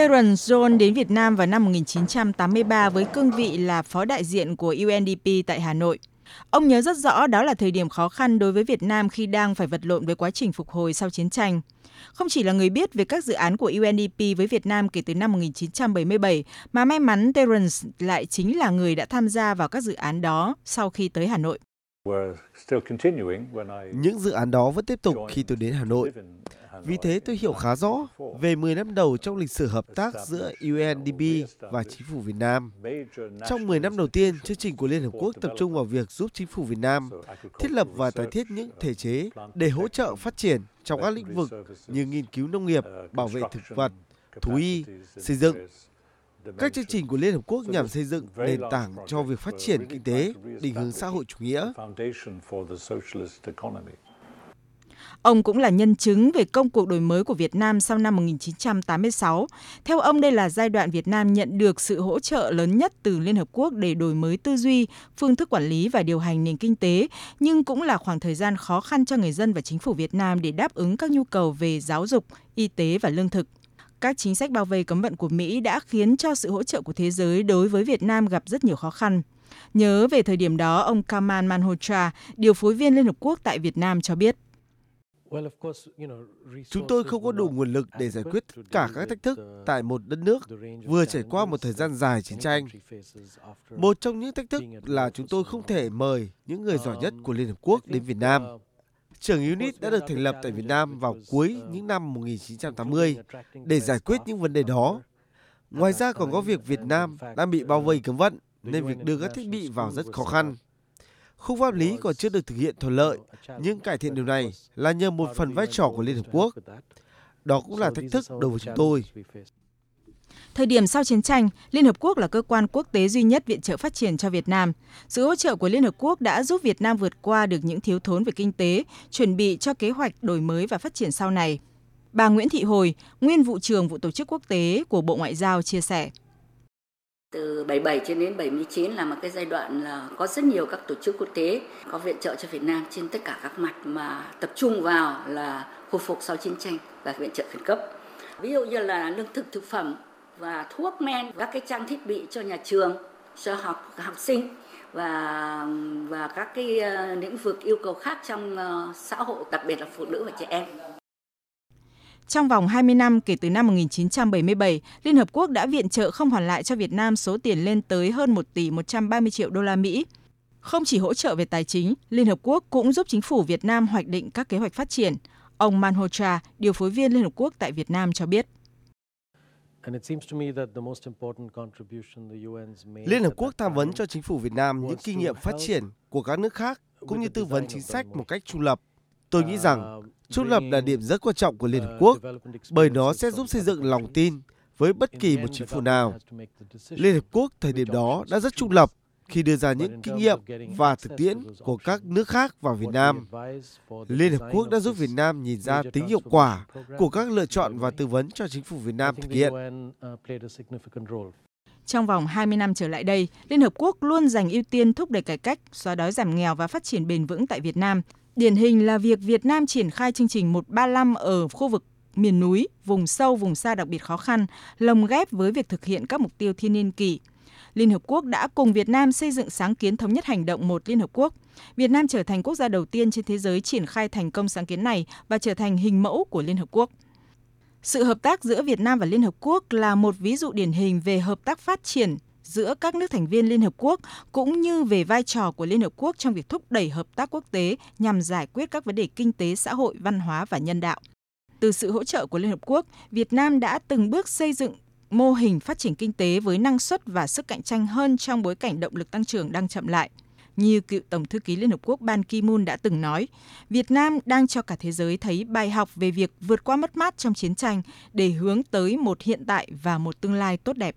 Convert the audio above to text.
Terence John đến Việt Nam vào năm 1983 với cương vị là phó đại diện của UNDP tại Hà Nội. Ông nhớ rất rõ đó là thời điểm khó khăn đối với Việt Nam khi đang phải vật lộn với quá trình phục hồi sau chiến tranh. Không chỉ là người biết về các dự án của UNDP với Việt Nam kể từ năm 1977, mà may mắn Terence lại chính là người đã tham gia vào các dự án đó sau khi tới Hà Nội. Những dự án đó vẫn tiếp tục khi tôi đến Hà Nội. Vì thế tôi hiểu khá rõ về 10 năm đầu trong lịch sử hợp tác giữa UNDP và chính phủ Việt Nam. Trong 10 năm đầu tiên, chương trình của Liên Hợp Quốc tập trung vào việc giúp chính phủ Việt Nam thiết lập và tái thiết những thể chế để hỗ trợ phát triển trong các lĩnh vực như nghiên cứu nông nghiệp, bảo vệ thực vật, thú y, xây dựng. Các chương trình của Liên Hợp Quốc nhằm xây dựng nền tảng cho việc phát triển kinh tế, định hướng xã hội chủ nghĩa. Ông cũng là nhân chứng về công cuộc đổi mới của Việt Nam sau năm 1986. Theo ông, đây là giai đoạn Việt Nam nhận được sự hỗ trợ lớn nhất từ Liên Hợp Quốc để đổi mới tư duy, phương thức quản lý và điều hành nền kinh tế, nhưng cũng là khoảng thời gian khó khăn cho người dân và chính phủ Việt Nam để đáp ứng các nhu cầu về giáo dục, y tế và lương thực các chính sách bao vây cấm vận của Mỹ đã khiến cho sự hỗ trợ của thế giới đối với Việt Nam gặp rất nhiều khó khăn. Nhớ về thời điểm đó, ông Kamal Manhotra, điều phối viên Liên Hợp Quốc tại Việt Nam cho biết. Chúng tôi không có đủ nguồn lực để giải quyết tất cả các thách thức tại một đất nước vừa trải qua một thời gian dài chiến tranh. Một trong những thách thức là chúng tôi không thể mời những người giỏi nhất của Liên Hợp Quốc đến Việt Nam. Trường UNIT đã được thành lập tại Việt Nam vào cuối những năm 1980 để giải quyết những vấn đề đó. Ngoài ra còn có việc Việt Nam đang bị bao vây cấm vận nên việc đưa các thiết bị vào rất khó khăn. Khung pháp lý còn chưa được thực hiện thuận lợi, nhưng cải thiện điều này là nhờ một phần vai trò của Liên Hợp Quốc. Đó cũng là thách thức đối với chúng tôi. Thời điểm sau chiến tranh, Liên Hợp Quốc là cơ quan quốc tế duy nhất viện trợ phát triển cho Việt Nam. Sự hỗ trợ của Liên Hợp Quốc đã giúp Việt Nam vượt qua được những thiếu thốn về kinh tế, chuẩn bị cho kế hoạch đổi mới và phát triển sau này. Bà Nguyễn Thị Hồi, nguyên vụ trưởng vụ tổ chức quốc tế của Bộ Ngoại giao chia sẻ. Từ 77 cho đến 79 là một cái giai đoạn là có rất nhiều các tổ chức quốc tế có viện trợ cho Việt Nam trên tất cả các mặt mà tập trung vào là khôi phục sau chiến tranh và viện trợ khẩn cấp. Ví dụ như là lương thực thực phẩm và thuốc men, các cái trang thiết bị cho nhà trường, cho học học sinh và và các cái ờ, lĩnh vực yêu cầu khác trong ờ, xã hội, đặc biệt là phụ nữ và trẻ em. Trong vòng 20 năm kể từ năm 1977, Liên Hợp Quốc đã viện trợ không hoàn lại cho Việt Nam số tiền lên tới hơn 1 tỷ 130 triệu đô la Mỹ. Không chỉ hỗ trợ về tài chính, Liên Hợp Quốc cũng giúp chính phủ Việt Nam hoạch định các kế hoạch phát triển. Ông Manhotra, điều phối viên Liên Hợp Quốc tại Việt Nam cho biết. Liên Hợp Quốc tham vấn cho chính phủ Việt Nam những kinh nghiệm phát triển của các nước khác cũng như tư vấn chính sách một cách trung lập. Tôi nghĩ rằng trung lập là điểm rất quan trọng của Liên Hợp Quốc bởi nó sẽ giúp xây dựng lòng tin với bất kỳ một chính phủ nào. Liên Hợp Quốc thời điểm đó đã rất trung lập khi đưa ra những kinh nghiệm và thực tiễn của các nước khác vào Việt Nam. Liên Hợp Quốc đã giúp Việt Nam nhìn ra tính hiệu quả của các lựa chọn và tư vấn cho chính phủ Việt Nam thực hiện. Trong vòng 20 năm trở lại đây, Liên Hợp Quốc luôn dành ưu tiên thúc đẩy cải cách, xóa đói giảm nghèo và phát triển bền vững tại Việt Nam. Điển hình là việc Việt Nam triển khai chương trình 135 ở khu vực miền núi, vùng sâu, vùng xa đặc biệt khó khăn, lồng ghép với việc thực hiện các mục tiêu thiên niên kỷ, Liên Hợp Quốc đã cùng Việt Nam xây dựng sáng kiến thống nhất hành động một Liên Hợp Quốc. Việt Nam trở thành quốc gia đầu tiên trên thế giới triển khai thành công sáng kiến này và trở thành hình mẫu của Liên Hợp Quốc. Sự hợp tác giữa Việt Nam và Liên Hợp Quốc là một ví dụ điển hình về hợp tác phát triển giữa các nước thành viên Liên Hợp Quốc cũng như về vai trò của Liên Hợp Quốc trong việc thúc đẩy hợp tác quốc tế nhằm giải quyết các vấn đề kinh tế, xã hội, văn hóa và nhân đạo. Từ sự hỗ trợ của Liên Hợp Quốc, Việt Nam đã từng bước xây dựng mô hình phát triển kinh tế với năng suất và sức cạnh tranh hơn trong bối cảnh động lực tăng trưởng đang chậm lại. Như cựu Tổng thư ký Liên Hợp Quốc Ban Ki-moon đã từng nói, Việt Nam đang cho cả thế giới thấy bài học về việc vượt qua mất mát trong chiến tranh để hướng tới một hiện tại và một tương lai tốt đẹp.